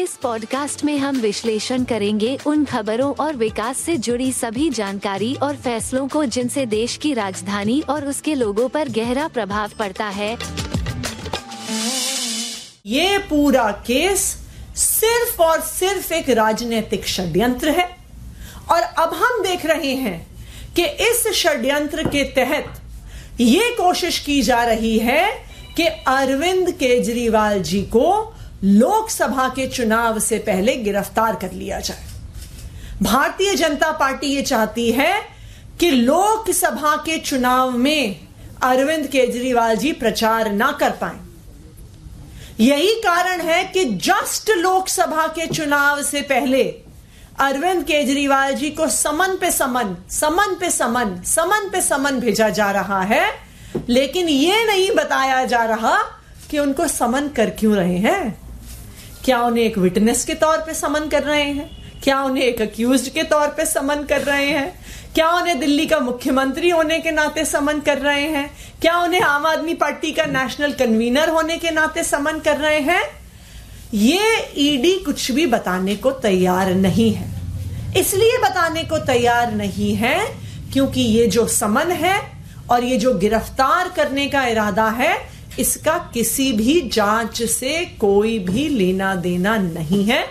इस पॉडकास्ट में हम विश्लेषण करेंगे उन खबरों और विकास से जुड़ी सभी जानकारी और फैसलों को जिनसे देश की राजधानी और उसके लोगों पर गहरा प्रभाव पड़ता है। ये पूरा केस सिर्फ़ और सिर्फ़ एक राजनीतिक षड्यंत्र है। और अब हम देख रहे हैं कि इस षड्यंत्र के तहत ये कोशिश की जा रही है कि अरविंद केजरीवाल जी को लोकसभा के चुनाव से पहले गिरफ़्तार कर लिया जाए। भारतीय जनता पार्टी ये चाहती है कि लोकसभा के चुनाव में अरविंद केजरीवाल जी प्रचार ना कर पाए। यही कारण है कि जस्ट लोकसभा के चुनाव से पहले अरविंद केजरीवाल जी को समन पे समन समन पे समन समन पे समन भेजा जा रहा है। लेकिन यह नहीं बताया जा रहा कि उनको समन कर क्यों रहे हैं। क्या उन्हें एक विटनेस के तौर पे समन कर रहे हैं? क्या उन्हें एक अक्यूज के तौर पे समन कर रहे हैं? क्या उन्हें दिल्ली का मुख्यमंत्री होने के नाते समन कर रहे हैं? क्या उन्हें आम आदमी पार्टी का नेशनल कन्वीनर होने के नाते समन कर रहे हैं? ये ईडी कुछ भी बताने को तैयार नहीं है। इसलिए बताने को तैयार नहीं है क्योंकि ये जो समन है और ये जो गिरफ़्तार करने का इरादा है इसका किसी भी जाँच से कोई भी लेना देना नहीं है।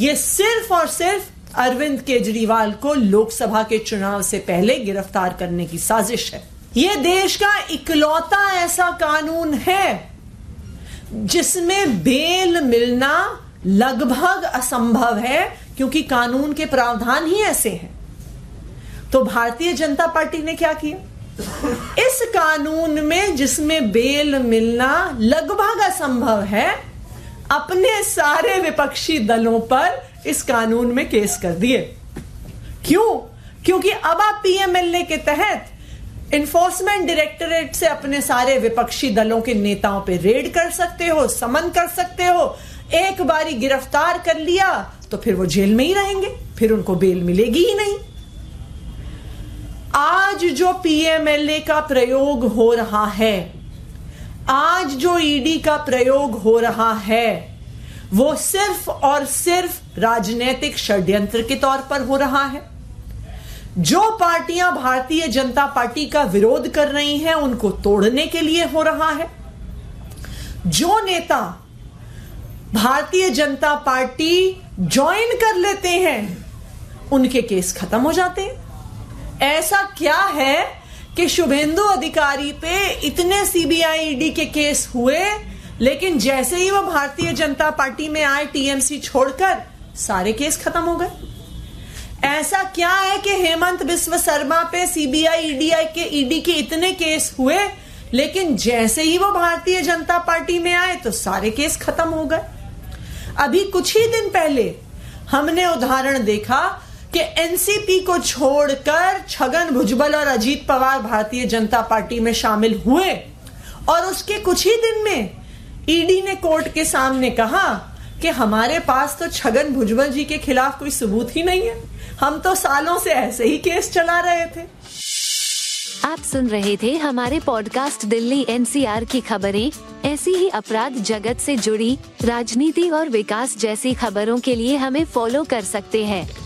यह सिर्फ़ और सिर्फ़ अरविंद केजरीवाल को लोकसभा के चुनाव से पहले गिरफ़्तार करने की साजिश है। यह देश का इकलौता ऐसा कानून है जिसमें बेल मिलना लगभग असंभव है, क्योंकि कानून के प्रावधान ही ऐसे हैं। तो भारतीय जनता पार्टी ने क्या किया? इस कानून में जिसमें बेल मिलना लगभग असंभव है, अपने सारे विपक्षी दलों पर इस कानून में केस कर दिए। क्यों? क्योंकि अब आप पीएमएलए के तहत इन्फोर्समेंट डायरेक्टोरेट से अपने सारे विपक्षी दलों के नेताओं पे रेड कर सकते हो, समन कर सकते हो, एक बारी गिरफ़्तार कर लिया तो फिर वो जेल में ही रहेंगे, फिर उनको बेल मिलेगी ही नहीं। जो पीएमएलए का प्रयोग हो रहा है, आज जो ईडी का प्रयोग हो रहा है, वो सिर्फ़ और सिर्फ़ राजनीतिक षड्यंत्र के तौर पर हो रहा है। जो पार्टियाँ भारतीय जनता पार्टी का विरोध कर रही हैं, उनको तोड़ने के लिए हो रहा है। जो नेता भारतीय जनता पार्टी ज्वाइन कर लेते हैं, उनके केस खत्म हो जाते हैं। ऐसा क्या है कि शुभेंदु अधिकारी पे इतने सीबीआई ईडी के केस हुए, लेकिन जैसे ही वो भारतीय जनता पार्टी में आए टीएमसी छोड़कर, सारे केस खत्म हो गए। ऐसा क्या है कि हेमंत बिस्व शर्मा पे सीबीआई ईडीआई के ईडी के इतने केस हुए, लेकिन जैसे ही वो भारतीय जनता पार्टी में आए तो सारे केस खत्म हो गए। अभी कुछ ही दिन पहले हमने उदाहरण देखा कि एनसीपी को छोड़कर छगन भुजबल और अजीत पवार भारतीय जनता पार्टी में शामिल हुए और उसके कुछ ही दिन में ईडी ने कोर्ट के सामने कहा कि हमारे पास तो छगन भुजबल जी के खिलाफ कोई सबूत ही नहीं है। हम तो सालों से ऐसे ही केस चला रहे थे। आप सुन रहे थे हमारे पॉडकास्ट दिल्ली एनसीआर की खबरें। ऐसी ही अपराध जगत से जुड़ी, राजनीति और विकास जैसी खबरों के लिए हमें फॉलो कर सकते हैं।